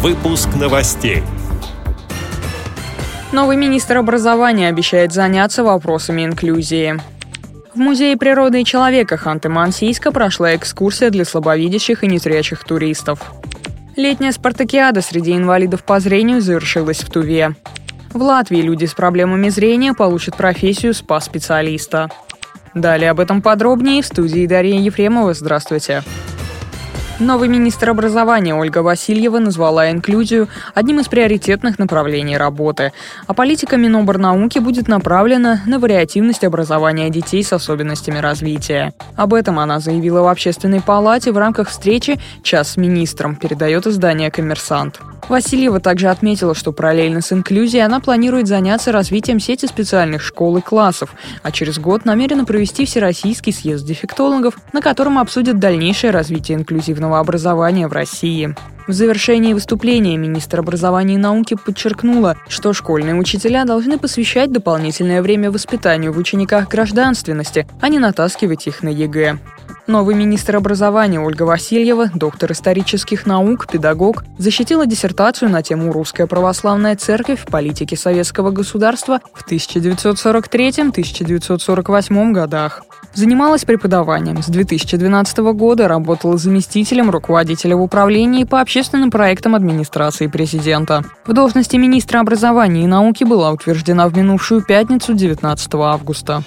Выпуск новостей. Новый министр образования обещает заняться вопросами инклюзии. В Музее природы и человека Ханты-Мансийска прошла экскурсия для слабовидящих и незрячих туристов. Летняя спартакиада среди инвалидов по зрению завершилась в Туве. В Латвии люди с проблемами зрения получат профессию СПА-специалиста. Далее об этом подробнее в студии Дарья Ефремова. Здравствуйте. Новый министр образования Ольга Васильева назвала инклюзию одним из приоритетных направлений работы. А политика Миноборнауки будет направлена на вариативность образования детей с особенностями развития. Об этом она заявила в Общественной палате в рамках встречи «Час с министром», передает издание «Коммерсант». Васильева также отметила, что параллельно с инклюзией она планирует заняться развитием сети специальных школ и классов, а через год намерена провести Всероссийский съезд дефектологов, на котором обсудят дальнейшее развитие инклюзивного образования в России. В завершении выступления министр образования и науки подчеркнула, что школьные учителя должны посвящать дополнительное время воспитанию в учениках гражданственности, а не натаскивать их на ЕГЭ. Новый министр образования Ольга Васильева, доктор исторических наук, педагог, защитила диссертацию на тему «Русская православная церковь в политике советского государства в 1943-1948 годах». Занималась преподаванием. С 2012 года работала заместителем руководителя в управлении по общественным проектам администрации президента. В должности министра образования и науки была утверждена в минувшую пятницу 19 августа.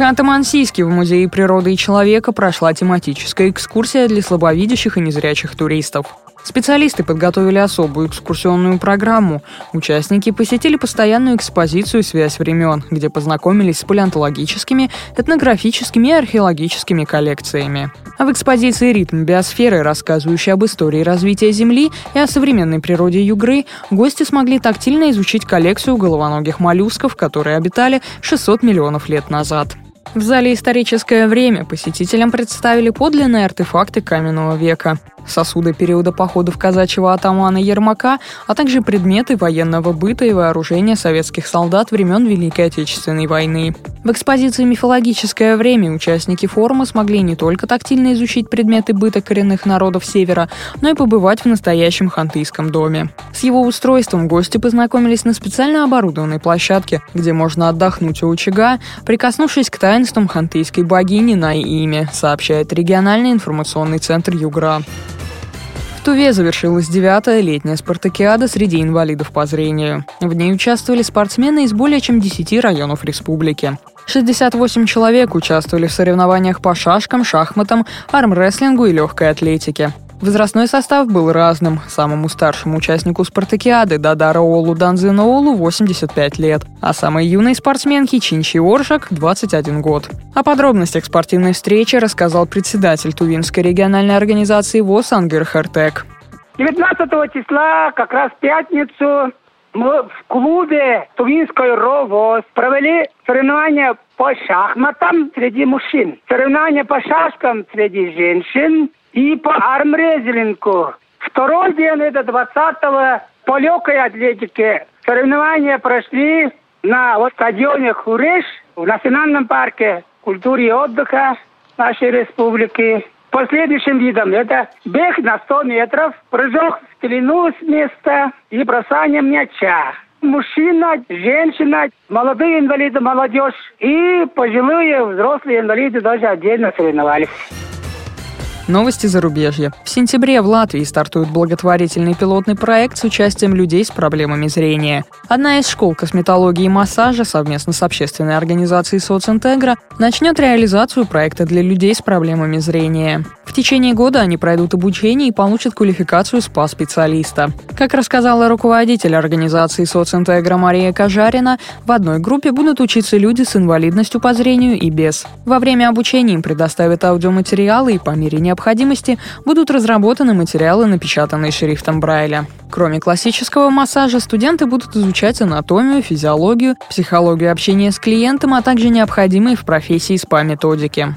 Ханты-Мансийске в Музее природы и человека прошла тематическая экскурсия для слабовидящих и незрячих туристов. Специалисты подготовили особую экскурсионную программу. Участники посетили постоянную экспозицию «Связь времен», где познакомились с палеонтологическими, этнографическими и археологическими коллекциями. А в экспозиции «Ритм биосферы», рассказывающей об истории развития Земли и о современной природе Югры, гости смогли тактильно изучить коллекцию головоногих моллюсков, которые обитали 600 миллионов лет назад. В зале «Историческое время» посетителям представили подлинные артефакты каменного века сосуды периода походов казачьего атамана Ермака, а также предметы военного быта и вооружения советских солдат времен Великой Отечественной войны. В экспозиции «Мифологическое время» участники форума смогли не только тактильно изучить предметы быта коренных народов Севера, но и побывать в настоящем хантыйском доме. С его устройством гости познакомились на специально оборудованной площадке, где можно отдохнуть у очага, прикоснувшись к таинствам хантыйской богини на имя, сообщает региональный информационный центр Югра. В Туве завершилась девятая летняя спартакиада среди инвалидов по зрению. В ней участвовали спортсмены из более чем 10 районов республики. 68 человек участвовали в соревнованиях по шашкам, шахматам, армрестлингу и легкой атлетике. Возрастной состав был разным. Самому старшему участнику спартакиады Дадара Олу Данзиноолу 85 лет, а самой юной спортсменке Чинчи Оршак 21 год. О подробностях спортивной встречи рассказал председатель Тувинской региональной организации ВОЗ Ангер Хартек. 19 числа, как раз в пятницу, мы в клубе Тувинской РОВОЗ провели соревнования по шахматам среди мужчин, соревнования по шашкам среди женщин и по армрезлингу. Второй день, это 20-го, по легкой атлетике. Соревнования прошли на вот стадионе Хуреш в Национальном парке культуры и отдыха нашей республики. По следующим видам это бег на 100 метров, прыжок в длину с места и бросание мяча. Мужчина, женщина, молодые инвалиды, молодежь и пожилые взрослые инвалиды даже отдельно соревновались. Новости зарубежья. В сентябре в Латвии стартует благотворительный пилотный проект с участием людей с проблемами зрения. Одна из школ косметологии и массажа совместно с общественной организацией «Социнтегра» начнет реализацию проекта для людей с проблемами зрения. В течение года они пройдут обучение и получат квалификацию СПА-специалиста. Как рассказала руководитель организации «Социнтегра» Мария Кажарина, в одной группе будут учиться люди с инвалидностью по зрению и без. Во время обучения им предоставят аудиоматериалы и по мере необходимости будут разработаны материалы, напечатанные шрифтом Брайля. Кроме классического массажа, студенты будут изучать анатомию, физиологию, психологию общения с клиентом, а также необходимые в профессии СПА-методики.